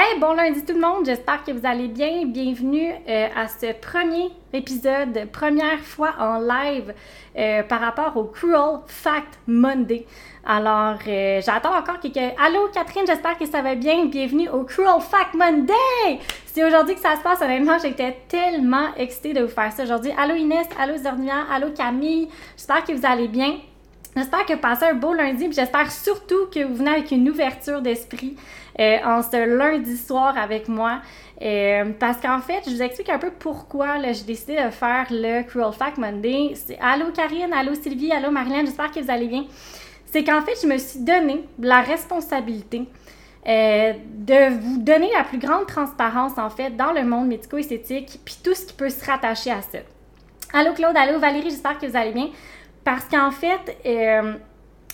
Hey, bon lundi tout le monde, j'espère que vous allez bien. Bienvenue euh, à ce premier épisode, première fois en live euh, par rapport au Cruel Fact Monday. Alors, euh, j'attends encore quelques... Allô Catherine, j'espère que ça va bien. Bienvenue au Cruel Fact Monday! C'est aujourd'hui que ça se passe, honnêtement, j'étais tellement excitée de vous faire ça aujourd'hui. Allô Inès, allô Zernia, allô Camille, j'espère que vous allez bien. J'espère que vous passez un beau lundi, puis j'espère surtout que vous venez avec une ouverture d'esprit euh, en ce lundi soir avec moi. Euh, parce qu'en fait, je vous explique un peu pourquoi j'ai décidé de faire le Cruel Fact Monday. Allô Karine, allô Sylvie, allô Marilyn, j'espère que vous allez bien. C'est qu'en fait, je me suis donné la responsabilité euh, de vous donner la plus grande transparence, en fait, dans le monde médico-esthétique, puis tout ce qui peut se rattacher à ça. Allô Claude, allô Valérie, j'espère que vous allez bien. Parce qu'en fait, euh,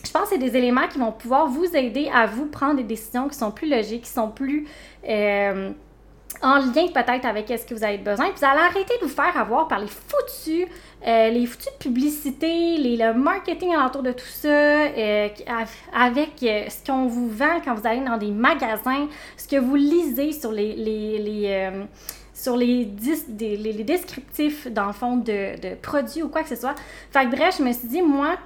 je pense que c'est des éléments qui vont pouvoir vous aider à vous prendre des décisions qui sont plus logiques, qui sont plus euh, en lien peut-être avec ce que vous avez besoin. Puis vous allez arrêter de vous faire avoir par les foutus, euh, les foutus publicités, les, le marketing alentour de tout ça, avec ce qu'on vous vend quand vous allez dans des magasins, ce que vous lisez sur les, les sur les, les, descriptifs, dans le fond, de, produits ou quoi que ce soit. Fait bref, je me suis dit, moi,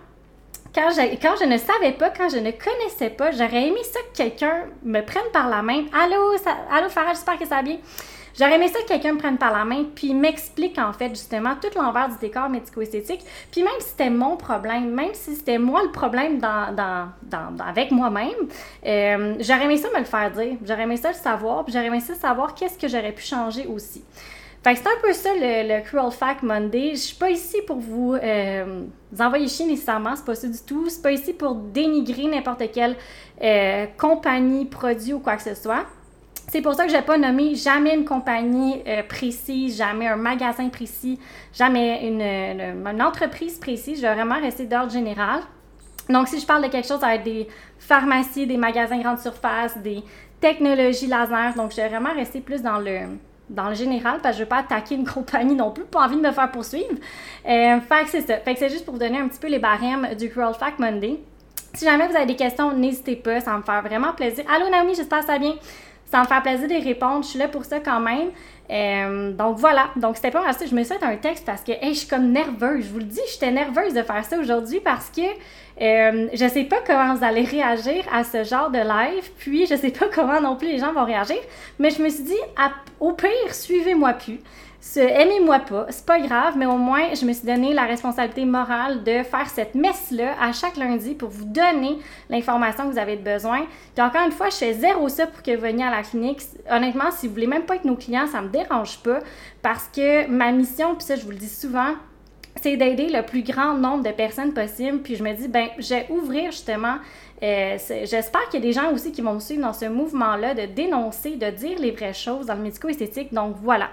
quand, je ne savais pas, quand je ne connaissais pas, j'aurais aimé ça que quelqu'un me prenne par la main. Allô, allô Farah, j'espère que ça va bien. J'aurais aimé ça que quelqu'un me prenne par la main puis m'explique en fait justement tout l'envers du décor médico-esthétique. Puis même si c'était mon problème, même si c'était moi le problème dans, dans, dans, avec moi-même, euh, j'aurais aimé ça me le faire dire. J'aurais aimé ça le savoir. Puis j'aurais aimé ça savoir qu'est-ce que j'aurais pu changer aussi. Fait que c'est un peu ça le, Cruel Fact Monday. Je suis pas ici pour vous, euh, envoyer chier nécessairement, c'est pas ça du tout. C'est pas ici pour dénigrer n'importe quelle euh, compagnie, produit ou quoi que ce soit. C'est pour ça que je n'ai pas nommé jamais une compagnie euh, précise, jamais un magasin précis, jamais une, entreprise précise. Je vais vraiment rester d'ordre général. Donc, si je parle de quelque chose, ça va être des pharmacies, des magasins grande surface, des technologies laser. Donc, je vais vraiment rester plus dans le, dans le général parce que je ne veux pas attaquer une compagnie non plus, pas envie de me faire poursuivre. Euh, fait que c'est ça. Fait que c'est juste pour vous donner un petit peu les barèmes du Cruel Fact Monday. Si jamais vous avez des questions, n'hésitez pas, ça va me faire vraiment plaisir. Allô Naomi, j'espère que ça va bien. Ça me fait plaisir de répondre. Je suis là pour ça quand même. Euh, donc voilà. Donc c'était pas mal. Je me suis un texte parce que je suis comme nerveuse. Je vous le dis, j'étais nerveuse de faire ça aujourd'hui parce que euh, je sais pas comment vous allez réagir à ce genre de live. Puis je sais pas comment non plus les gens vont réagir. Mais je me suis dit, au pire, suivez-moi plus aimez-moi pas, c'est pas grave, mais au moins, je me suis donné la responsabilité morale de faire cette messe-là à chaque lundi pour vous donner l'information que vous avez besoin. Puis encore une fois, je fais zéro ça pour que vous veniez à la clinique. Honnêtement, si vous voulez même pas être nos clients, ça me dérange pas parce que ma mission, puis ça, je vous le dis souvent, c'est d'aider le plus grand nombre de personnes possible. Puis je me dis, ben, je vais ouvrir justement. Euh, j'espère qu'il y a des gens aussi qui vont me suivre dans ce mouvement-là de dénoncer, de dire les vraies choses dans le médico-esthétique. Donc voilà.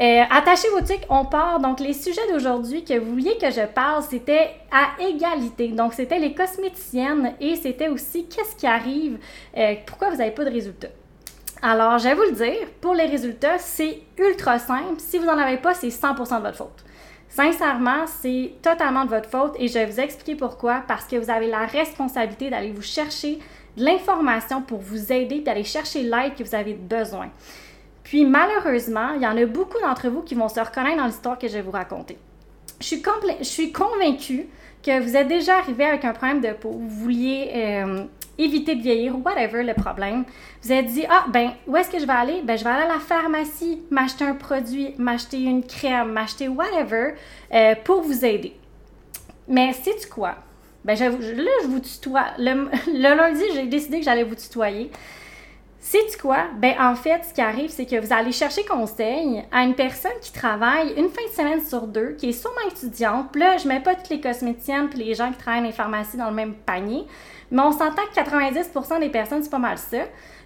Euh, attachez vos tics, on part. Donc, les sujets d'aujourd'hui que vous vouliez que je parle, c'était à égalité. Donc, c'était les cosméticiennes et c'était aussi qu'est-ce qui arrive, euh, pourquoi vous n'avez pas de résultats. Alors, je vais vous le dire, pour les résultats, c'est ultra simple. Si vous n'en avez pas, c'est 100% de votre faute. Sincèrement, c'est totalement de votre faute et je vais vous expliquer pourquoi. Parce que vous avez la responsabilité d'aller vous chercher de l'information pour vous aider, d'aller chercher l'aide que vous avez besoin. Puis malheureusement, il y en a beaucoup d'entre vous qui vont se reconnaître dans l'histoire que je vais vous raconter. Je suis, convaincue que vous êtes déjà arrivé avec un problème de peau, vous vouliez euh, éviter de vieillir, whatever le problème. Vous êtes dit, ah ben, où est-ce que je vais aller? Ben, je vais aller à la pharmacie, m'acheter un produit, m'acheter une crème, m'acheter whatever euh, pour vous aider. Mais c'est quoi? Ben, je, là, je vous tutoie. Le lundi, j'ai décidé que j'allais vous tutoyer. C'est quoi? Ben, en fait, ce qui arrive, c'est que vous allez chercher conseil à une personne qui travaille une fin de semaine sur deux, qui est sûrement étudiante. Puis là, je mets pas toutes les cosméticiennes puis les gens qui travaillent dans les pharmacies dans le même panier. Mais on s'entend que 90% des personnes, c'est pas mal ça.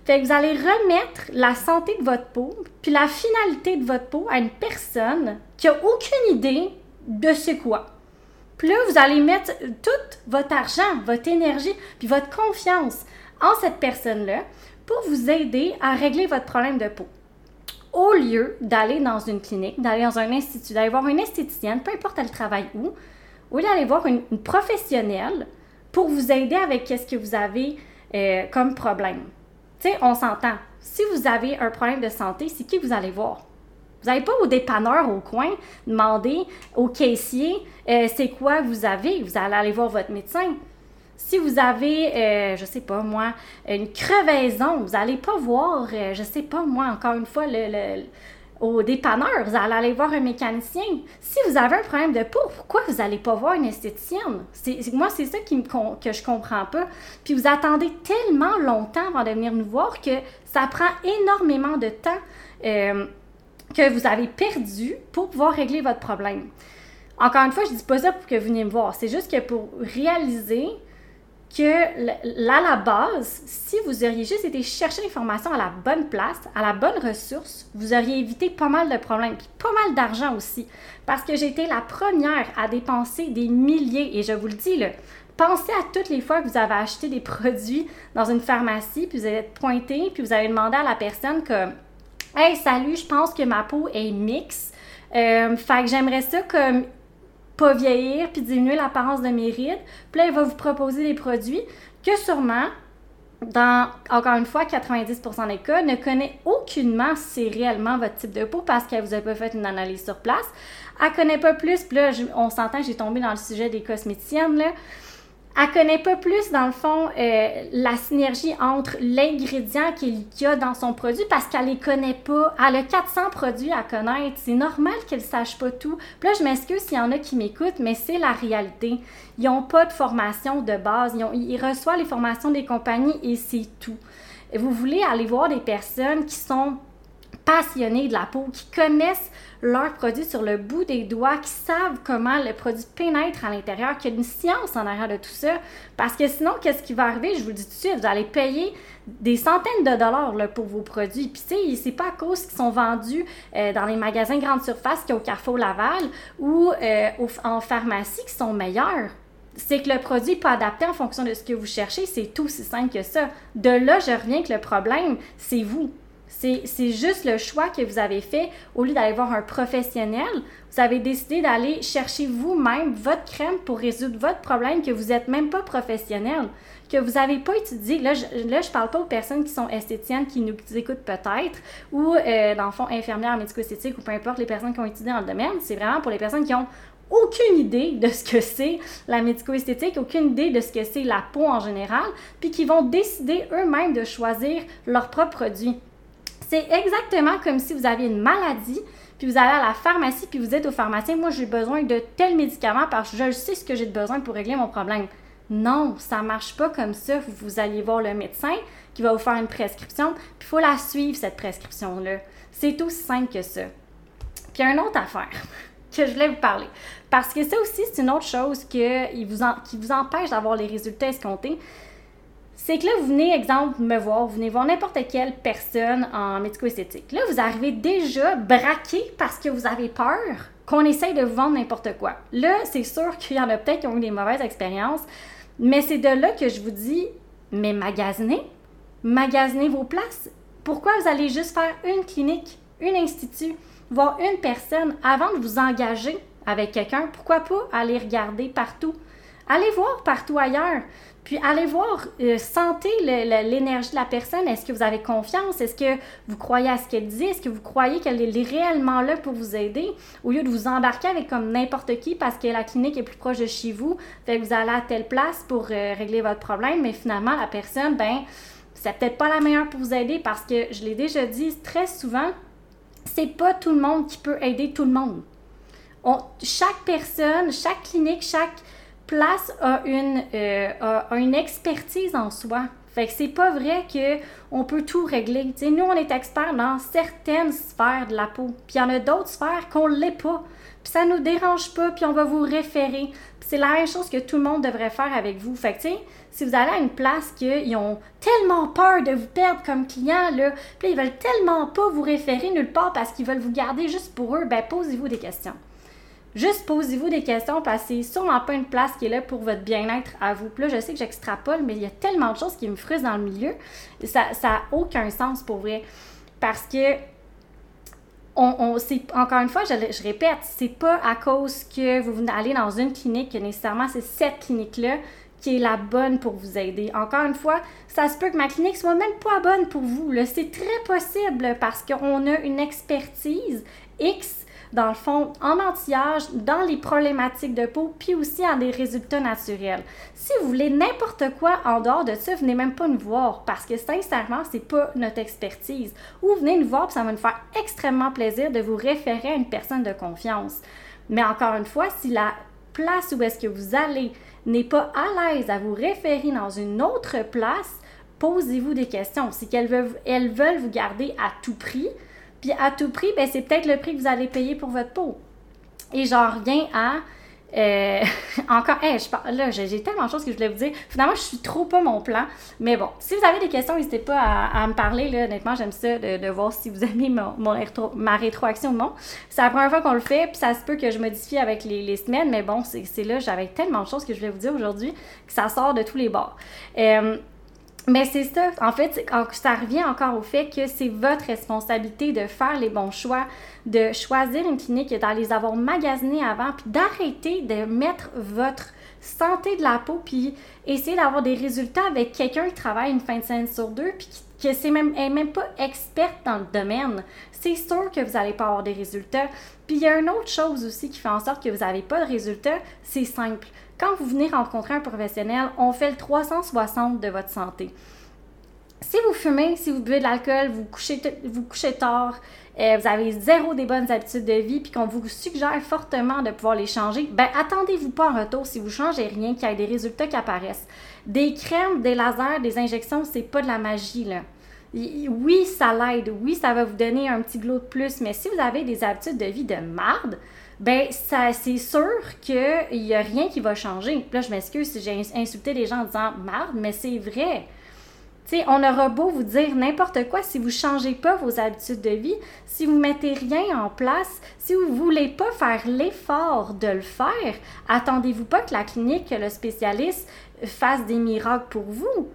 Fait que vous allez remettre la santé de votre peau, puis la finalité de votre peau à une personne qui a aucune idée de c'est quoi. Puis là, vous allez mettre tout votre argent, votre énergie, puis votre confiance en cette personne-là pour vous aider à régler votre problème de peau. Au lieu d'aller dans une clinique, d'aller dans un institut, d'aller voir une esthéticienne, peu importe elle travaille où, au d'aller voir une, professionnelle pour vous aider avec ce que vous avez euh, comme problème. Tu sais, on s'entend. Si vous avez un problème de santé, c'est qui vous allez voir? Vous n'allez pas au dépanneur au coin demander au caissier euh, c'est quoi vous avez. Vous allez aller voir votre médecin. Si vous avez, euh, je sais pas moi, une crevaison, vous n'allez pas voir, euh, je sais pas moi, encore une fois, le, au dépanneur, vous allez aller voir un mécanicien. Si vous avez un problème de peau, pourquoi vous n'allez pas voir une esthéticienne? C'est, moi, c'est ça qui me, que je comprends pas. Puis vous attendez tellement longtemps avant de venir nous voir que ça prend énormément de temps. Euh, que vous avez perdu pour pouvoir régler votre problème. Encore une fois, je ne dis pas ça pour que vous veniez me voir. C'est juste que pour réaliser que là, à la base, si vous auriez juste été chercher l'information à la bonne place, à la bonne ressource, vous auriez évité pas mal de problèmes, puis pas mal d'argent aussi. Parce que j'ai été la première à dépenser des milliers, et je vous le dis, là, pensez à toutes les fois que vous avez acheté des produits dans une pharmacie, puis vous êtes pointé, puis vous avez demandé à la personne comme Hey, salut, je pense que ma peau est mixte. Euh, fait que j'aimerais ça comme pas vieillir puis diminuer l'apparence de mes rides. Puis là, il va vous proposer des produits que sûrement, dans, encore une fois, 90% des cas, ne connaît aucunement si c'est réellement votre type de peau parce qu'elle vous a pas fait une analyse sur place. Elle connaît pas plus, puis là, on s'entend, j'ai tombé dans le sujet des cosméticiennes, là elle connaît pas plus, dans le fond, euh, la synergie entre l'ingrédient qu'il y a dans son produit parce qu'elle les connaît pas. Elle a 400 produits à connaître. C'est normal qu'elle sache pas tout. Puis là, je m'excuse s'il y en a qui m'écoutent, mais c'est la réalité. Ils n'ont pas de formation de base. Ils, ils reçoivent les formations des compagnies et c'est tout. Vous voulez aller voir des personnes qui sont passionnées de la peau, qui connaissent leurs produits sur le bout des doigts, qui savent comment le produit pénètre à l'intérieur, qu'il y a une science en arrière de tout ça. Parce que sinon, qu'est-ce qui va arriver? Je vous le dis tout de suite, vous allez payer des centaines de dollars pour vos produits. Puis, tu sais, c'est pas à cause qu'ils sont vendus euh, dans les magasins grande surface qui au Carrefour Laval ou euh, en pharmacie qui sont meilleurs c'est que le produit n'est pas adapté en fonction de ce que vous cherchez. C'est tout aussi simple que ça. De là, je reviens que le problème, c'est vous. C'est juste le choix que vous avez fait. Au lieu d'aller voir un professionnel, vous avez décidé d'aller chercher vous-même votre crème pour résoudre votre problème que vous n'êtes même pas professionnel, que vous n'avez pas étudié. Là, je ne parle pas aux personnes qui sont esthéticiennes, qui nous écoutent peut-être, ou euh, dans le fond, infirmières médico-esthétiques, ou peu importe les personnes qui ont étudié dans le domaine. C'est vraiment pour les personnes qui ont aucune idée de ce que c'est la médico-esthétique, aucune idée de ce que c'est la peau en général, puis qui vont décider eux-mêmes de choisir leur propre produit. C'est exactement comme si vous aviez une maladie, puis vous allez à la pharmacie, puis vous dites au pharmacien, moi j'ai besoin de tel médicament parce que je sais ce que j'ai besoin pour régler mon problème. Non, ça marche pas comme ça. Vous allez voir le médecin qui va vous faire une prescription, puis il faut la suivre, cette prescription-là. C'est aussi simple que ça. Puis une autre affaire que je voulais vous parler. Parce que ça aussi, c'est une autre chose qui vous empêche d'avoir les résultats escomptés c'est que là, vous venez, exemple, me voir, vous venez voir n'importe quelle personne en médico-esthétique. Là, vous arrivez déjà braqué parce que vous avez peur qu'on essaye de vous vendre n'importe quoi. Là, c'est sûr qu'il y en a peut-être qui ont eu des mauvaises expériences, mais c'est de là que je vous dis, mais magasinez, magasinez vos places. Pourquoi vous allez juste faire une clinique, un institut, voir une personne avant de vous engager avec quelqu'un? Pourquoi pas aller regarder partout? Allez voir partout ailleurs. Puis allez voir, euh, sentez l'énergie de la personne. Est-ce que vous avez confiance? Est-ce que vous croyez à ce qu'elle dit? Est-ce que vous croyez qu'elle est réellement là pour vous aider? Au lieu de vous embarquer avec comme n'importe qui parce que la clinique est plus proche de chez vous, fait que vous allez à telle place pour euh, régler votre problème, mais finalement, la personne, ben, c'est peut-être pas la meilleure pour vous aider parce que je l'ai déjà dit très souvent, c'est pas tout le monde qui peut aider tout le monde. chaque personne, chaque clinique, chaque place a une, euh, une expertise en soi. Fait que c'est pas vrai qu'on peut tout régler. sais, nous, on est experts dans certaines sphères de la peau. Puis il y en a d'autres sphères qu'on l'est pas. Puis ça nous dérange pas, puis on va vous référer. Puis c'est la même chose que tout le monde devrait faire avec vous. Fait que, si vous allez à une place qu'ils ont tellement peur de vous perdre comme client, là, puis ils veulent tellement pas vous référer nulle part parce qu'ils veulent vous garder juste pour eux, ben posez-vous des questions. Juste posez-vous des questions parce que c'est sûrement pas une place qui est là pour votre bien-être à vous. Puis là, je sais que j'extrapole, mais il y a tellement de choses qui me frustrent dans le milieu. Ça n'a aucun sens pour vrai. Parce que, on, on encore une fois, je, je répète, c'est pas à cause que vous aller dans une clinique que nécessairement c'est cette clinique-là qui est la bonne pour vous aider. Encore une fois, ça se peut que ma clinique soit même pas bonne pour vous. C'est très possible parce qu'on a une expertise X dans le fond, en anti-âge, dans les problématiques de peau, puis aussi en des résultats naturels. Si vous voulez n'importe quoi en dehors de ça, venez même pas nous voir parce que sincèrement, c'est pas notre expertise. Ou venez nous voir, puis ça va nous faire extrêmement plaisir de vous référer à une personne de confiance. Mais encore une fois, si la place où est-ce que vous allez n'est pas à l'aise à vous référer dans une autre place, posez-vous des questions. Si elles veulent, elles veulent vous garder à tout prix, puis à tout prix, ben, c'est peut-être le prix que vous allez payer pour votre peau. Et j'en reviens à. Euh, encore, hey, je parle, là, j'ai tellement de choses que je voulais vous dire. Finalement, je suis trop pas mon plan. Mais bon, si vous avez des questions, n'hésitez pas à, me parler. Là. Honnêtement, j'aime ça de, voir si vous aimez mon, ma rétroaction ou non. C'est la première fois qu'on le fait, puis ça se peut que je modifie avec les, semaines. Mais bon, c'est là, j'avais tellement de choses que je voulais vous dire aujourd'hui que ça sort de tous les bords. Euh, mais c'est ça, en fait, ça revient encore au fait que c'est votre responsabilité de faire les bons choix, de choisir une clinique et d'aller les avoir magasinés avant, puis d'arrêter de mettre votre santé de la peau, puis essayer d'avoir des résultats avec quelqu'un qui travaille une fin de semaine sur deux, puis qui, que c'est même, même pas experte dans le domaine. C'est sûr que vous n'allez pas avoir des résultats. Puis il y a une autre chose aussi qui fait en sorte que vous n'avez pas de résultats, c'est simple quand vous venez rencontrer un professionnel, on fait le 360 de votre santé. Si vous fumez, si vous buvez de l'alcool, vous couchez, vous couchez tard, euh, vous avez zéro des bonnes habitudes de vie, puis qu'on vous suggère fortement de pouvoir les changer, ben attendez-vous pas en retour si vous changez rien, qu'il y ait des résultats qui apparaissent. Des crèmes, des lasers, des injections, c'est pas de la magie là. Oui, ça l'aide, oui, ça va vous donner un petit glow de plus, mais si vous avez des habitudes de vie de marde, ben ça c'est sûr qu'il n'y a rien qui va changer. là, je m'excuse si j'ai insulté les gens en disant marde, mais c'est vrai. sais, on aura beau vous dire n'importe quoi, si vous changez pas vos habitudes de vie, si vous mettez rien en place, si vous voulez pas faire l'effort de le faire, attendez-vous pas que la clinique, que le spécialiste fasse des miracles pour vous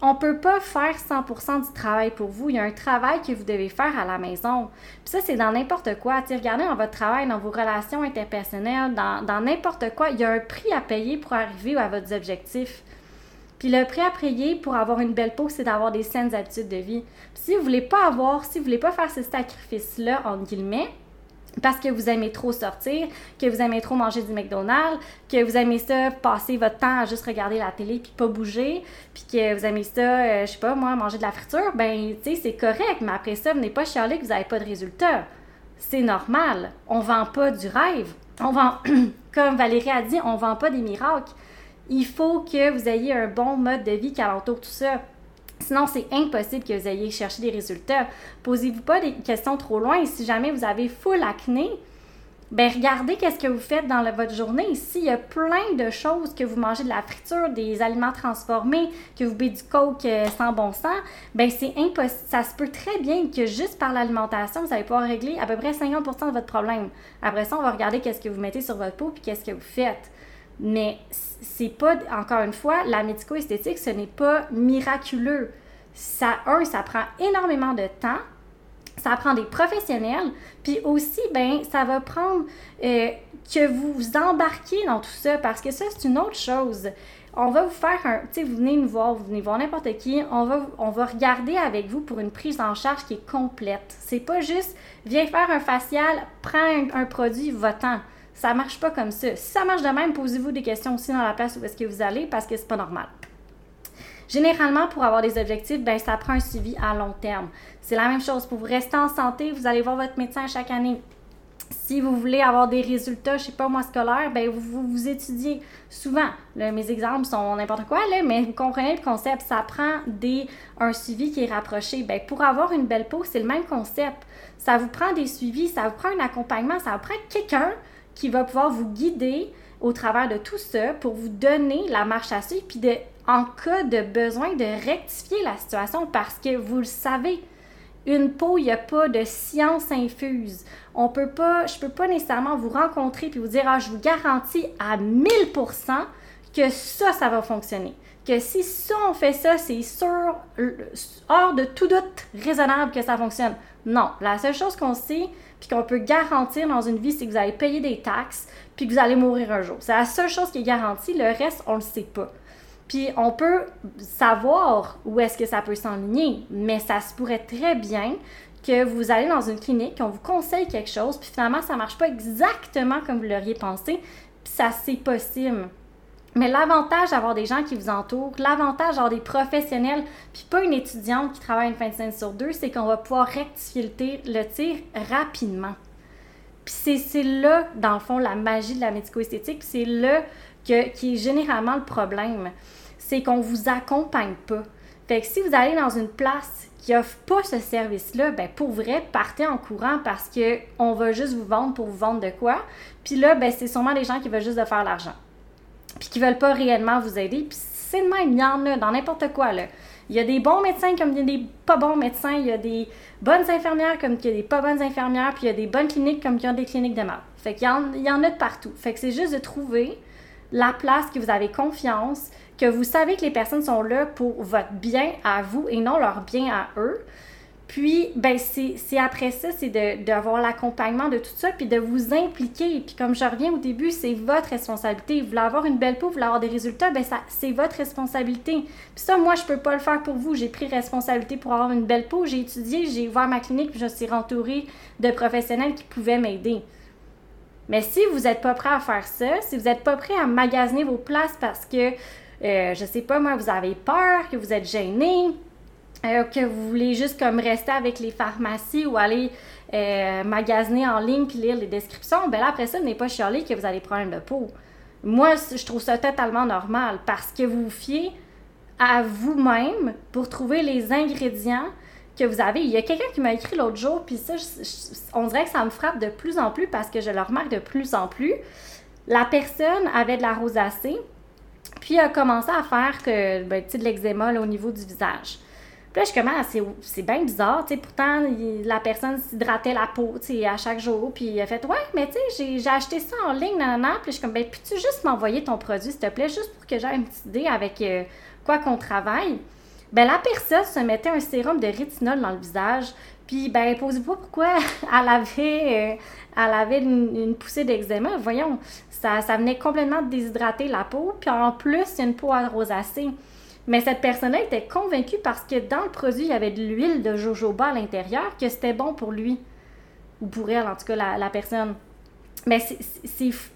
on peut pas faire 100% du travail pour vous. Il y a un travail que vous devez faire à la maison. Puis ça, c'est dans n'importe quoi. regardez dans votre travail, dans vos relations interpersonnelles, dans n'importe quoi, il y a un prix à payer pour arriver à votre objectif. Puis le prix à payer pour avoir une belle peau, c'est d'avoir des saines habitudes de vie. si vous voulez pas avoir, si vous voulez pas faire ce sacrifice-là, entre guillemets, parce que vous aimez trop sortir, que vous aimez trop manger du McDonald's, que vous aimez ça passer votre temps à juste regarder la télé puis pas bouger, puis que vous aimez ça, euh, je sais pas moi, manger de la friture, ben tu sais c'est correct, mais après ça, venez pas chialer que vous n'avez pas de résultat. C'est normal. On vend pas du rêve. On vend, comme Valérie a dit, on vend pas des miracles. Il faut que vous ayez un bon mode de vie qui alentoure tout ça. Sinon, c'est impossible que vous ayez cherché des résultats. Posez-vous pas des questions trop loin. si jamais vous avez full acné, ben regardez qu'est-ce que vous faites dans votre journée. S'il y a plein de choses que vous mangez de la friture, des aliments transformés, que vous buvez du coke euh, sans bon sens, ben c'est impossible. Ça se peut très bien que juste par l'alimentation, vous allez pouvoir régler à peu près 50% de votre problème. Après ça, on va regarder qu'est-ce que vous mettez sur votre peau puis qu'est-ce que vous faites. Mais c'est pas, encore une fois, la médico-esthétique, ce n'est pas miraculeux. Ça, un, ça prend énormément de temps. Ça prend des professionnels. Puis aussi, ben, ça va prendre euh, que vous vous embarquiez dans tout ça parce que ça, c'est une autre chose. On va vous faire un. Tu sais, vous venez nous voir, vous venez voir n'importe qui. On va, on va regarder avec vous pour une prise en charge qui est complète. C'est pas juste, viens faire un facial, prends un, produit, va-t'en. Ça marche pas comme ça. Si ça marche de même, posez-vous des questions aussi dans la place où est-ce que vous allez parce que c'est pas normal. Généralement, pour avoir des objectifs, ben, ça prend un suivi à long terme. C'est la même chose. Pour vous rester en santé, vous allez voir votre médecin chaque année. Si vous voulez avoir des résultats, je sais pas moi, scolaires, ben vous, vous, étudiez souvent. mes exemples sont n'importe quoi, là, mais vous comprenez le concept. Ça prend des, un suivi qui est rapproché. Ben, pour avoir une belle peau, c'est le même concept. Ça vous prend des suivis, ça vous prend un accompagnement, ça vous prend quelqu'un qui va pouvoir vous guider au travers de tout ça pour vous donner la marche à suivre, puis de, en cas de besoin de rectifier la situation parce que vous le savez, une peau, il n'y a pas de science infuse. On peut pas, je peux pas nécessairement vous rencontrer puis vous dire, ah, je vous garantis à 1000% que ça, ça va fonctionner. Que si ça, on fait ça, c'est sûr, hors de tout doute raisonnable que ça fonctionne. Non, la seule chose qu'on sait, puis qu'on peut garantir dans une vie, c'est que vous allez payer des taxes, puis que vous allez mourir un jour. C'est la seule chose qui est garantie. Le reste, on ne le sait pas. Puis on peut savoir où est-ce que ça peut s'enligner, mais ça se pourrait très bien que vous allez dans une clinique, qu'on vous conseille quelque chose, puis finalement ça marche pas exactement comme vous l'auriez pensé, puis ça c'est possible. Mais l'avantage d'avoir des gens qui vous entourent, l'avantage d'avoir des professionnels, puis pas une étudiante qui travaille une fin de semaine sur deux, c'est qu'on va pouvoir rectifier le tir rapidement. Puis c'est là, dans le fond, la magie de la médico-esthétique, c'est là que, qui est généralement le problème. C'est qu'on vous accompagne pas. Fait que si vous allez dans une place qui offre pas ce service-là, ben pour vrai, partez en courant parce que on va juste vous vendre pour vous vendre de quoi. Puis là, ben c'est sûrement des gens qui veulent juste de faire l'argent. Puis qui veulent pas réellement vous aider. Puis c'est le même, il y en a dans n'importe quoi, là. Il y a des bons médecins comme il y a des pas bons médecins. Il y a des bonnes infirmières comme il y a des pas bonnes infirmières. Puis il y a des bonnes cliniques comme il y a des cliniques de mal. Fait qu'il y, en, il y en a de partout. Fait que c'est juste de trouver la place que vous avez confiance, que vous savez que les personnes sont là pour votre bien à vous et non leur bien à eux. Puis, ben, c'est après ça, c'est d'avoir l'accompagnement de tout ça, puis de vous impliquer. Puis, comme je reviens au début, c'est votre responsabilité. Vous voulez avoir une belle peau, vous voulez avoir des résultats, ben, c'est votre responsabilité. Puis ça, moi, je peux pas le faire pour vous. J'ai pris responsabilité pour avoir une belle peau. J'ai étudié, j'ai ouvert ma clinique, puis je suis entourée de professionnels qui pouvaient m'aider. Mais si vous n'êtes pas prêt à faire ça, si vous n'êtes pas prêt à magasiner vos places parce que, euh, je sais pas moi, vous avez peur, que vous êtes gêné, euh, que vous voulez juste comme rester avec les pharmacies ou aller euh, magasiner en ligne puis lire les descriptions, ben après ça, n'est pas chialé que vous avez des problèmes de peau. Moi, je trouve ça totalement normal parce que vous vous fiez à vous-même pour trouver les ingrédients que vous avez. Il y a quelqu'un qui m'a écrit l'autre jour, puis ça, on dirait que ça me frappe de plus en plus parce que je le remarque de plus en plus. La personne avait de la rosacée, puis a commencé à faire que, ben, de l'eczéma au niveau du visage. Puis là, je commence, ah, c'est bien bizarre, tu sais, pourtant, la personne s'hydratait la peau, tu sais, à chaque jour, puis il a fait, ouais, mais tu sais, j'ai acheté ça en ligne, nanana, puis je suis comme, ben, peux-tu juste m'envoyer ton produit, s'il te plaît, juste pour que j'ai une petite idée avec euh, quoi qu'on travaille? Ben, la personne se mettait un sérum de rétinol dans le visage, puis, ben, posez-vous pourquoi elle avait, euh, elle avait une, poussée d'eczéma. Voyons, ça, ça venait complètement déshydrater la peau, puis en plus, il y a une peau rosacée. Mais cette personne-là était convaincue parce que dans le produit, il y avait de l'huile de jojoba à l'intérieur, que c'était bon pour lui. Ou pour elle, en tout cas, la, personne. Mais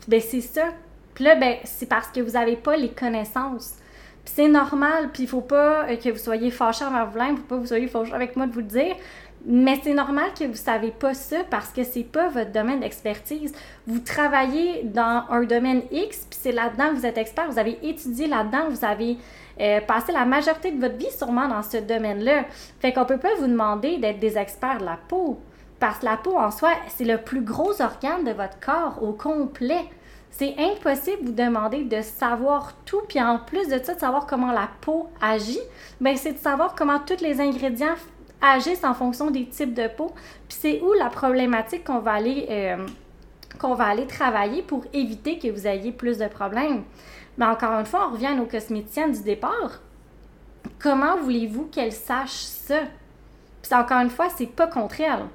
ben, c'est ça. Puis là, ben, c'est parce que vous n'avez pas les connaissances. Puis c'est normal, puis il faut pas euh, que vous soyez fâché envers vous-même, il faut pas que vous soyez fâché avec moi de vous le dire. Mais c'est normal que vous savez pas ça parce que c'est pas votre domaine d'expertise. Vous travaillez dans un domaine X, puis c'est là-dedans que vous êtes expert. Vous avez étudié là-dedans, vous avez euh, passé la majorité de votre vie sûrement dans ce domaine-là. Fait qu'on peut pas vous demander d'être des experts de la peau. Parce que la peau en soi, c'est le plus gros organe de votre corps au complet. C'est impossible de vous demander de savoir tout, puis en plus de ça, de savoir comment la peau agit, bien, c'est de savoir comment tous les ingrédients agissent en fonction des types de peau. Puis c'est où la problématique qu'on va aller euh, qu'on va aller travailler pour éviter que vous ayez plus de problèmes? Mais encore une fois, on revient à nos cosméticiennes du départ. Comment voulez-vous qu'elles sachent ça? Puis encore une fois, c'est pas contre elles.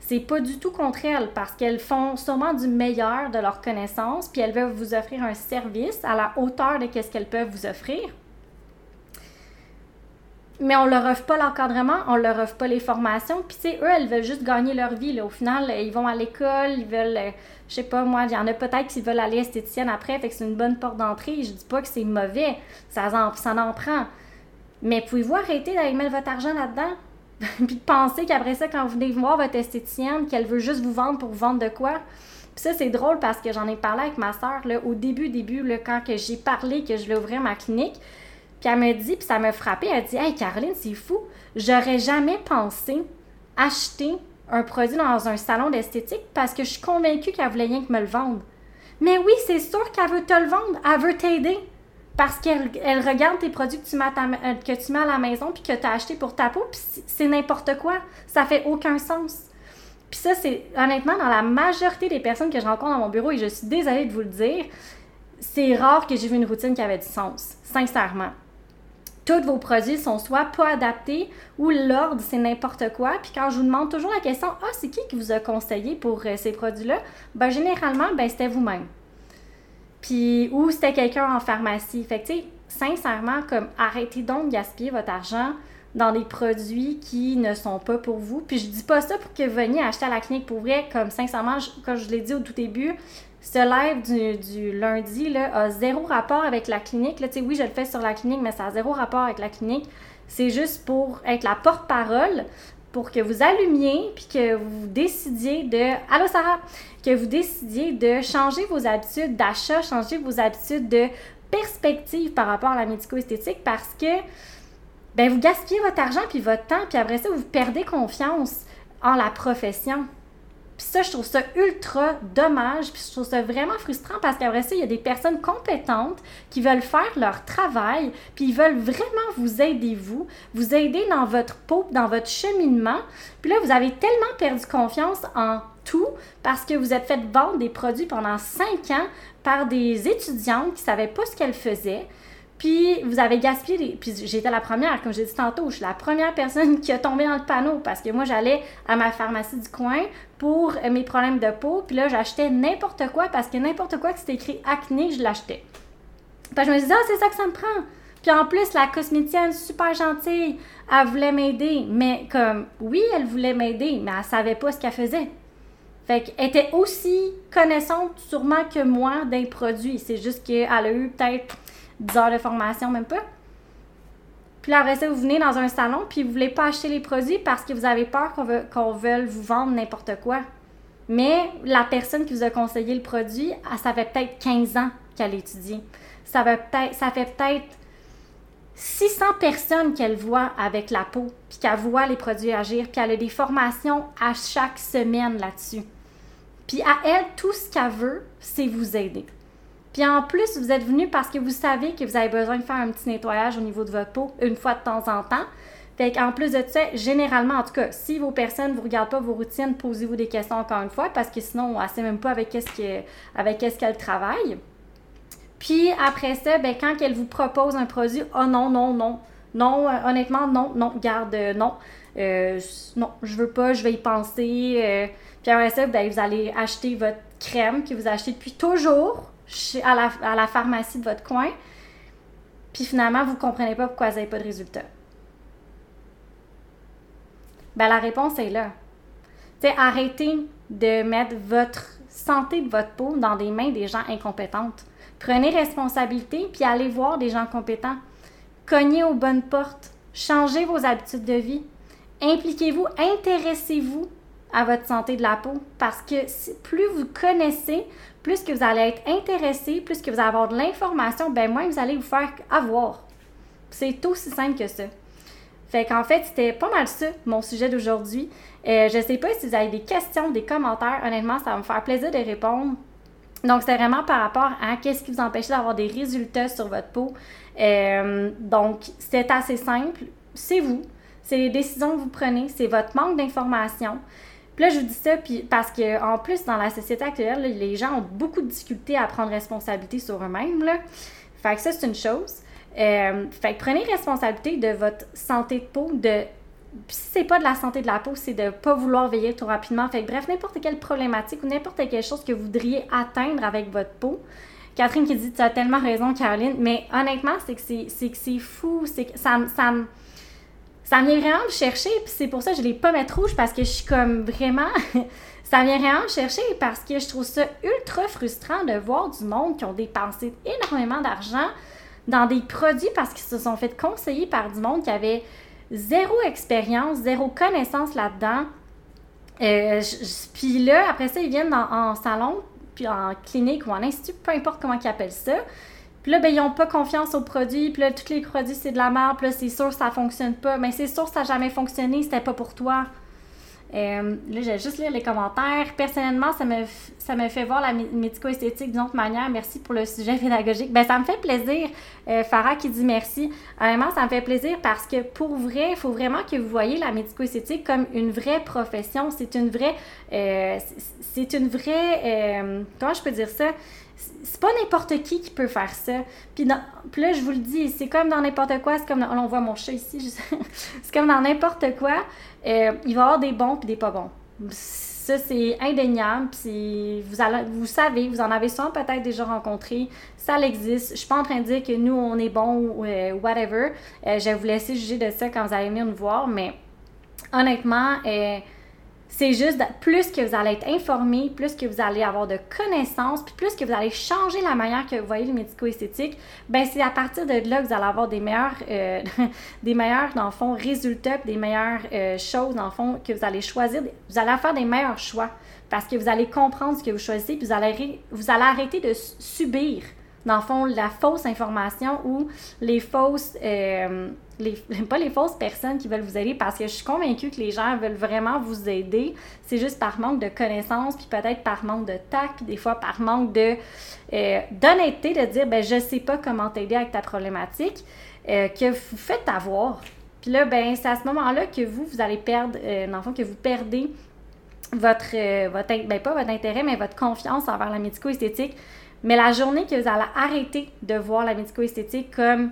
C'est pas du tout contre elles parce qu'elles font sûrement du meilleur de leurs connaissances, puis elles veulent vous offrir un service à la hauteur de ce qu'elles peuvent vous offrir mais on leur offre pas l'encadrement, on leur offre pas les formations. Puis, tu sais, eux, elles veulent juste gagner leur vie. Au final, ils vont à l'école, ils veulent, euh, je sais pas, moi, il y en a peut-être qui veulent aller esthéticienne après, fait que c'est une bonne porte d'entrée. Je dis pas que c'est mauvais, ça en, prend. Mais pouvez-vous arrêter d'aller mettre votre argent là-dedans? puis de penser qu'après ça, quand vous venez voir votre esthéticienne, qu'elle veut juste vous vendre pour vous vendre de quoi? Puis ça, c'est drôle parce que j'en ai parlé avec ma soeur, au début, début, quand j'ai parlé que je vais ouvrir ma clinique. Puis elle me dit, puis ça m'a frappé, elle dit Hey Caroline, c'est fou, j'aurais jamais pensé acheter un produit dans un salon d'esthétique parce que je suis convaincue qu'elle voulait rien que me le vendre. Mais oui, c'est sûr qu'elle veut te le vendre, elle veut t'aider. Parce qu'elle elle regarde tes produits que tu, mets à euh, que tu mets à la maison puis que tu as acheté pour ta peau, puis c'est n'importe quoi. Ça fait aucun sens. Puis ça, c'est honnêtement, dans la majorité des personnes que je rencontre dans mon bureau, et je suis désolée de vous le dire, c'est rare que j'ai vu une routine qui avait du sens, sincèrement tous vos produits sont soit pas adaptés ou l'ordre, c'est n'importe quoi. Puis quand je vous demande toujours la question, ah, c'est qui qui vous a conseillé pour euh, ces produits-là? Ben, généralement, ben, c'était vous-même. Puis, ou c'était quelqu'un en pharmacie. Fait que, sincèrement, comme arrêtez donc de gaspiller votre argent dans des produits qui ne sont pas pour vous. Puis je dis pas ça pour que vous veniez acheter à la clinique pour vrai, comme sincèrement, comme je l'ai dit au tout début, ce live du, du, lundi là, a zéro rapport avec la clinique. Là, oui, je le fais sur la clinique, mais ça a zéro rapport avec la clinique. C'est juste pour être la porte-parole, pour que vous allumiez, puis que vous décidiez de... Allô Sarah? Que vous décidiez de changer vos habitudes d'achat, changer vos habitudes de perspective par rapport à la médico-esthétique parce que ben, vous gaspillez votre argent puis votre temps, puis après ça, vous perdez confiance en la profession. Puis ça, je trouve ça ultra dommage, puis je trouve ça vraiment frustrant parce qu'après ça, il y a des personnes compétentes qui veulent faire leur travail, puis ils veulent vraiment vous aider, vous, vous aider dans votre peau, dans votre cheminement. Puis là, vous avez tellement perdu confiance en tout parce que vous êtes fait vendre des produits pendant cinq ans par des étudiantes qui ne savaient pas ce qu'elles faisaient. Puis vous avez gaspillé, puis j'étais la première, comme j'ai dit tantôt, je suis la première personne qui a tombé dans le panneau parce que moi j'allais à ma pharmacie du coin pour mes problèmes de peau, puis là j'achetais n'importe quoi parce que n'importe quoi qui c'était écrit acné, je l'achetais. Puis je me disais, ah, c'est ça que ça me prend. Puis en plus, la cosméticienne, super gentille, elle voulait m'aider, mais comme, oui, elle voulait m'aider, mais elle savait pas ce qu'elle faisait. Fait qu'elle était aussi connaissante sûrement que moi d'un produit. C'est juste qu'elle a eu peut-être 10 heures de formation, même pas. Puis là, après ça, vous venez dans un salon, puis vous voulez pas acheter les produits parce que vous avez peur qu'on veuille vous vendre n'importe quoi. Mais la personne qui vous a conseillé le produit, ça fait peut-être 15 ans qu'elle étudie. Ça, peut ça fait peut-être 600 personnes qu'elle voit avec la peau, puis qu'elle voit les produits agir, puis elle a des formations à chaque semaine là-dessus. Puis à elle, tout ce qu'elle veut, c'est vous aider. Puis en plus, vous êtes venu parce que vous savez que vous avez besoin de faire un petit nettoyage au niveau de votre peau une fois de temps en temps. Fait qu'en plus de ça, généralement, en tout cas, si vos personnes ne vous regardent pas vos routines, posez-vous des questions encore une fois parce que sinon, on ne sait même pas avec qu'est-ce qu'elle travaille. Puis après ça, ben, quand elle vous propose un produit, oh non, non, non, non, euh, honnêtement, non, non, garde, euh, non, euh, non, je veux pas, je vais y penser. puis après ça, ben, vous allez acheter votre crème que vous achetez depuis toujours à, la, à la pharmacie de votre coin, puis finalement, vous ne comprenez pas pourquoi vous n'avez pas de résultat? Ben, la réponse est là. C'est arrêtez de mettre votre santé de votre peau dans des mains des gens incompétentes. Prenez responsabilité puis allez voir des gens compétents. Cognez aux bonnes portes. Changez vos habitudes de vie. Impliquez-vous, intéressez-vous à votre santé de la peau parce que plus vous connaissez, plus que vous allez être intéressé, plus que vous allez avoir de l'information, ben moins vous allez vous faire avoir. C'est aussi simple que ça. Fait qu'en fait, c'était pas mal ça, mon sujet d'aujourd'hui. Euh, je sais pas si vous avez des questions, des commentaires. Honnêtement, ça va me faire plaisir de répondre. Donc, c'est vraiment par rapport à qu'est-ce qui vous empêche d'avoir des résultats sur votre peau. Euh, donc, c'est assez simple. C'est vous. C'est les décisions que vous prenez. C'est votre manque d'information. Puis là, je vous dis ça puis parce que en plus, dans la société actuelle, les gens ont beaucoup de difficultés à prendre responsabilité sur eux-mêmes. Fait que ça, c'est une chose. Euh, fait que prenez responsabilité de votre santé de peau, de puis si c'est pas de la santé de la peau, c'est de pas vouloir veiller trop rapidement. Fait que bref, n'importe quelle problématique ou n'importe quelle chose que vous voudriez atteindre avec votre peau. Catherine qui dit Tu as tellement raison, Caroline. Mais honnêtement, c'est que c'est, que c'est fou. C'est que ça, ça, ça vient vraiment me chercher, puis c'est pour ça que je l'ai pas mettre rouge parce que je suis comme vraiment. ça vient vraiment me chercher parce que je trouve ça ultra frustrant de voir du monde qui ont dépensé énormément d'argent dans des produits parce qu'ils se sont fait conseiller par du monde qui avait zéro expérience, zéro connaissance là-dedans. Euh, puis là, après ça, ils viennent en, salon, puis en clinique ou en institut, peu importe comment ils appellent ça. Puis là, ben, ils n'ont pas confiance aux produits. Puis là, tous les produits, c'est de la merde. Puis là, c'est sûr, ça fonctionne pas. Mais c'est sûr, ça n'a jamais fonctionné. C'était pas pour toi. Euh, là, je vais juste lire les commentaires. Personnellement, ça me, fait voir la médico-esthétique d'une autre manière. Merci pour le sujet pédagogique. Ben, ça me fait plaisir. Euh, Farah qui dit merci. Honnêtement, ça me fait plaisir parce que pour vrai, il faut vraiment que vous voyez la médico-esthétique comme une vraie profession. C'est une vraie. Euh, c'est une vraie. Comment je peux dire ça? C'est pas n'importe qui qui peut faire ça. Puis, là, je vous le dis, c'est comme dans n'importe quoi. C'est comme dans, on voit mon chat ici. c'est comme dans n'importe quoi. Euh, il va y avoir des bons puis des pas bons. Ça, c'est indéniable. Puis vous, allez, vous savez, vous en avez souvent peut-être déjà rencontré. Ça existe. Je suis pas en train de dire que nous, on est bon ou euh, whatever. Euh, je vais vous laisser juger de ça quand vous allez venir nous voir. Mais honnêtement, c'est juste plus que vous allez être informé, plus que vous allez avoir de connaissances, puis plus que vous allez changer la manière que vous voyez le médico-esthétique, ben c'est à partir de là que vous allez avoir des meilleurs, euh, des meilleurs dans le fond, résultats, des meilleures euh, choses, dans le fond, que vous allez choisir. Vous allez faire des meilleurs choix parce que vous allez comprendre ce que vous choisissez, puis vous allez, vous allez arrêter de subir dans le fond, la fausse information ou les fausses, euh, les, pas les fausses personnes qui veulent vous aider parce que je suis convaincue que les gens veulent vraiment vous aider. C'est juste par manque de connaissances, puis peut-être par manque de tact, puis des fois par manque de euh, d'honnêteté de dire ben je sais pas comment t'aider avec ta problématique, euh, que vous faites avoir. Puis là, ben c'est à ce moment-là que vous, vous allez perdre, dans le fond, que vous perdez votre, votre ben, pas votre intérêt, mais votre confiance envers la médico-esthétique mais la journée que vous allez arrêter de voir la médico-esthétique comme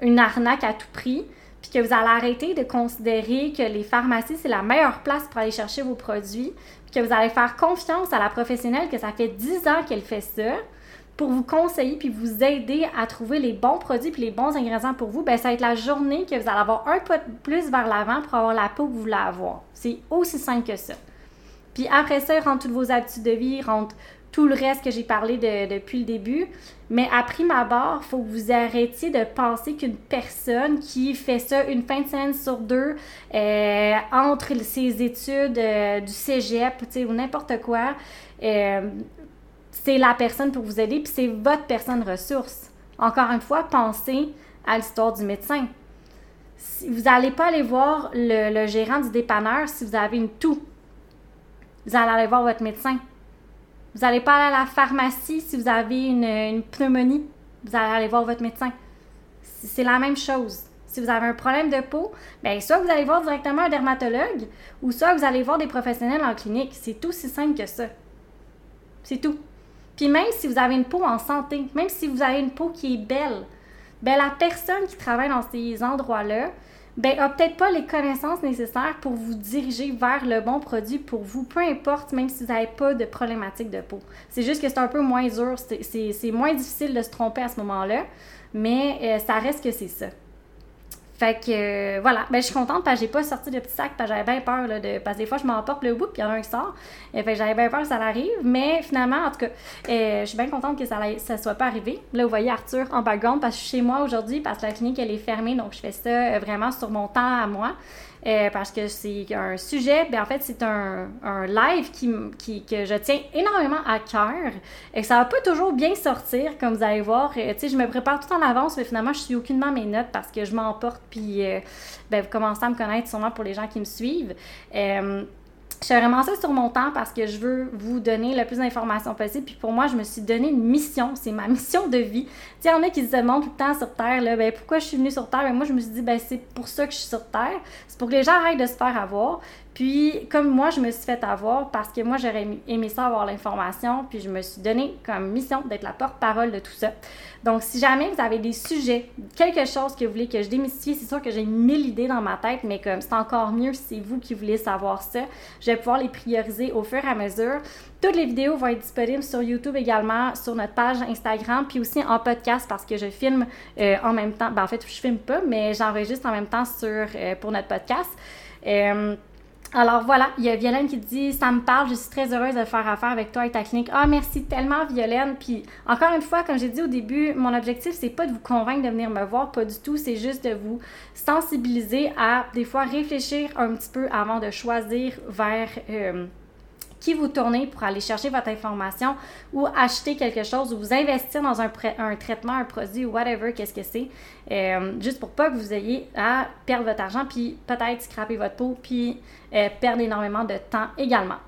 une arnaque à tout prix, puis que vous allez arrêter de considérer que les pharmacies, c'est la meilleure place pour aller chercher vos produits, puis que vous allez faire confiance à la professionnelle que ça fait 10 ans qu'elle fait ça, pour vous conseiller puis vous aider à trouver les bons produits puis les bons ingrédients pour vous, ben ça va être la journée que vous allez avoir un peu plus vers l'avant pour avoir la peau que vous voulez avoir. C'est aussi simple que ça. Puis après ça, rentre toutes vos habitudes de vie, rentre tout le reste que j'ai parlé depuis le début. Mais à prime abord, il faut que vous arrêtiez de penser qu'une personne qui fait ça une fin de semaine sur deux euh, entre ses études euh, du cégep ou n'importe quoi, euh, c'est la personne pour vous aider, puis c'est votre personne ressource. Encore une fois, pensez à l'histoire du médecin. vous n'allez pas aller voir le, le gérant du dépanneur si vous avez une toux. Vous allez aller voir votre médecin. Vous n'allez pas aller à la pharmacie si vous avez une, pneumonie. Vous allez aller voir votre médecin. C'est la même chose. Si vous avez un problème de peau, bien, soit vous allez voir directement un dermatologue ou soit vous allez voir des professionnels en clinique. C'est tout si simple que ça. C'est tout. Puis même si vous avez une peau en santé, même si vous avez une peau qui est belle, bien, la personne qui travaille dans ces endroits-là, ben, a peut-être pas les connaissances nécessaires pour vous diriger vers le bon produit pour vous, peu importe, même si vous n'avez pas de problématique de peau. C'est juste que c'est un peu moins dur, c'est moins difficile de se tromper à ce moment-là, mais euh, ça reste que c'est ça. Fait que euh, voilà, ben, je suis contente parce que j'ai pas sorti de petit sac parce que j'avais bien peur là, de. Parce que des fois je m'emporte le bout puis il y en a un qui sort. Et fait j'avais bien peur que ça arrive. Mais finalement, en tout cas, euh, je suis bien contente que ça ne soit pas arrivé. Là, vous voyez Arthur en background parce que je suis chez moi aujourd'hui parce que la clinique elle est fermée, donc je fais ça euh, vraiment sur mon temps à moi. Euh, parce que c'est un sujet, bien en fait, c'est un, live qui, qui, que je tiens énormément à cœur et ça va pas toujours bien sortir, comme vous allez voir. Euh, tu sais, je me prépare tout en avance, mais finalement, je suis aucunement mes notes parce que je m'emporte, puis euh, ben, vous commencez à me connaître sûrement pour les gens qui me suivent. Je fais vraiment ça sur mon temps parce que je veux vous donner le plus d'informations possible. Puis pour moi, je me suis donné une mission. C'est ma mission de vie. Tu il y en a qui se demandent tout le temps sur Terre, ben, pourquoi je suis venue sur Terre? Moi, je me suis dit, ben, c'est pour ça que je suis sur Terre. C'est pour que les gens arrêtent de se faire avoir. Puis, comme moi, je me suis fait avoir parce que moi, j'aurais aimé ça avoir l'information, puis je me suis donné comme mission d'être la porte-parole de tout ça. Donc, si jamais vous avez des sujets, quelque chose que vous voulez que je démystifie, c'est sûr que j'ai mille idées dans ma tête, mais comme c'est encore mieux si c'est vous qui voulez savoir ça, je vais pouvoir les prioriser au fur et à mesure. Toutes les vidéos vont être disponibles sur YouTube également, sur notre page Instagram, puis aussi en podcast parce que je filme euh, en même temps. Ben, en fait, je filme pas, mais j'enregistre en même temps sur, euh, pour notre podcast. Euh, alors voilà, il y a Violaine qui dit Ça me parle, je suis très heureuse de faire affaire avec toi et ta clinique. Ah, merci tellement, Violaine. Puis encore une fois, comme j'ai dit au début, mon objectif, c'est pas de vous convaincre de venir me voir, pas du tout. C'est juste de vous sensibiliser à des fois réfléchir un petit peu avant de choisir vers. Euh, qui vous tournez pour aller chercher votre information ou acheter quelque chose ou vous investir dans un, un traitement, un produit ou whatever, qu'est-ce que c'est, euh, juste pour pas que vous ayez à perdre votre argent puis peut-être scraper votre peau puis euh, perdre énormément de temps également.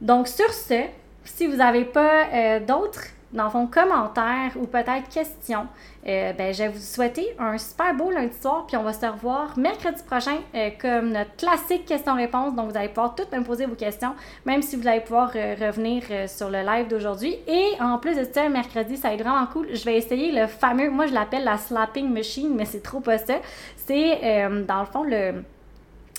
Donc sur ce, si vous n'avez pas euh, d'autres dans fond, commentaires ou peut-être questions, euh, ben, je vais vous souhaiter un super beau lundi soir, puis on va se revoir mercredi prochain euh, comme notre classique question-réponse. Donc, vous allez pouvoir toutes me poser vos questions, même si vous allez pouvoir euh, revenir sur le live d'aujourd'hui. Et en plus de ça, mercredi, ça va être vraiment cool. Je vais essayer le fameux, moi je l'appelle la slapping machine, mais c'est trop pas ça. C'est dans le fond le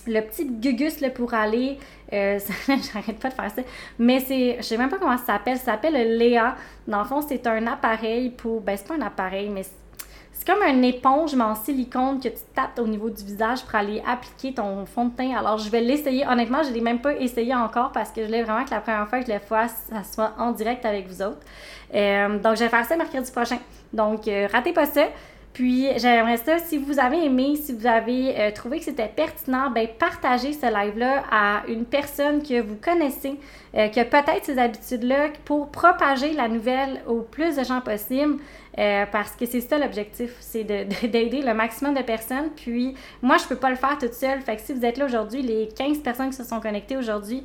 le petit gugus là, pour aller. Euh, J'arrête pas de faire ça. Mais c'est. Je sais même pas comment ça s'appelle. Ça s'appelle Léa. Dans le fond, c'est un appareil pour. Ben, c'est pas un appareil, mais c'est comme une éponge, mais en silicone que tu tapes au niveau du visage pour aller appliquer ton fond de teint. Alors, je vais l'essayer. Honnêtement, je l'ai même pas essayé encore parce que je voulais vraiment que la première fois que je le fasse, ça soit en direct avec vous autres. Euh, donc, je vais faire ça mercredi prochain. Donc, euh, ratez pas ça. Puis j'aimerais ça, si vous avez aimé, si vous avez euh, trouvé que c'était pertinent, ben partagez ce live-là à une personne que vous connaissez, euh, qui a peut-être ces habitudes-là, pour propager la nouvelle au plus de gens possible. Euh, parce que c'est ça l'objectif, c'est d'aider le maximum de personnes. Puis moi, je peux pas le faire toute seule. Fait que si vous êtes là aujourd'hui, les 15 personnes qui se sont connectées aujourd'hui,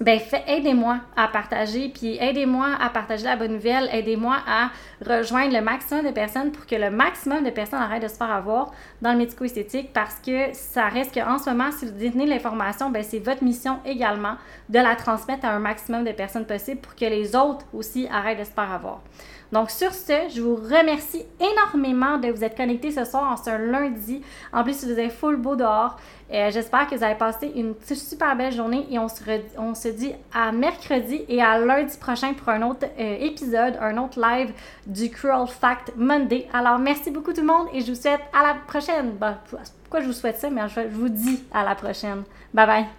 ben aidez-moi à partager, puis aidez-moi à partager la bonne nouvelle, aidez-moi à rejoindre le maximum de personnes pour que le maximum de personnes arrêtent de se faire avoir dans le médico-esthétique parce que ça reste qu'en ce moment, si vous détenez l'information, ben c'est votre mission également de la transmettre à un maximum de personnes possible pour que les autres aussi arrêtent de se faire avoir. Donc, sur ce, je vous remercie énormément de vous être connectés ce soir en ce lundi. En plus, vous êtes full beau dehors. Euh, j'espère que vous avez passé une super belle journée et on se, dit à mercredi et à lundi prochain pour un autre euh, épisode, un autre live du Cruel Fact Monday. Alors, merci beaucoup tout le monde et je vous souhaite à la prochaine. Bah, pourquoi je vous souhaite ça, mais je vous dis à la prochaine. Bye bye.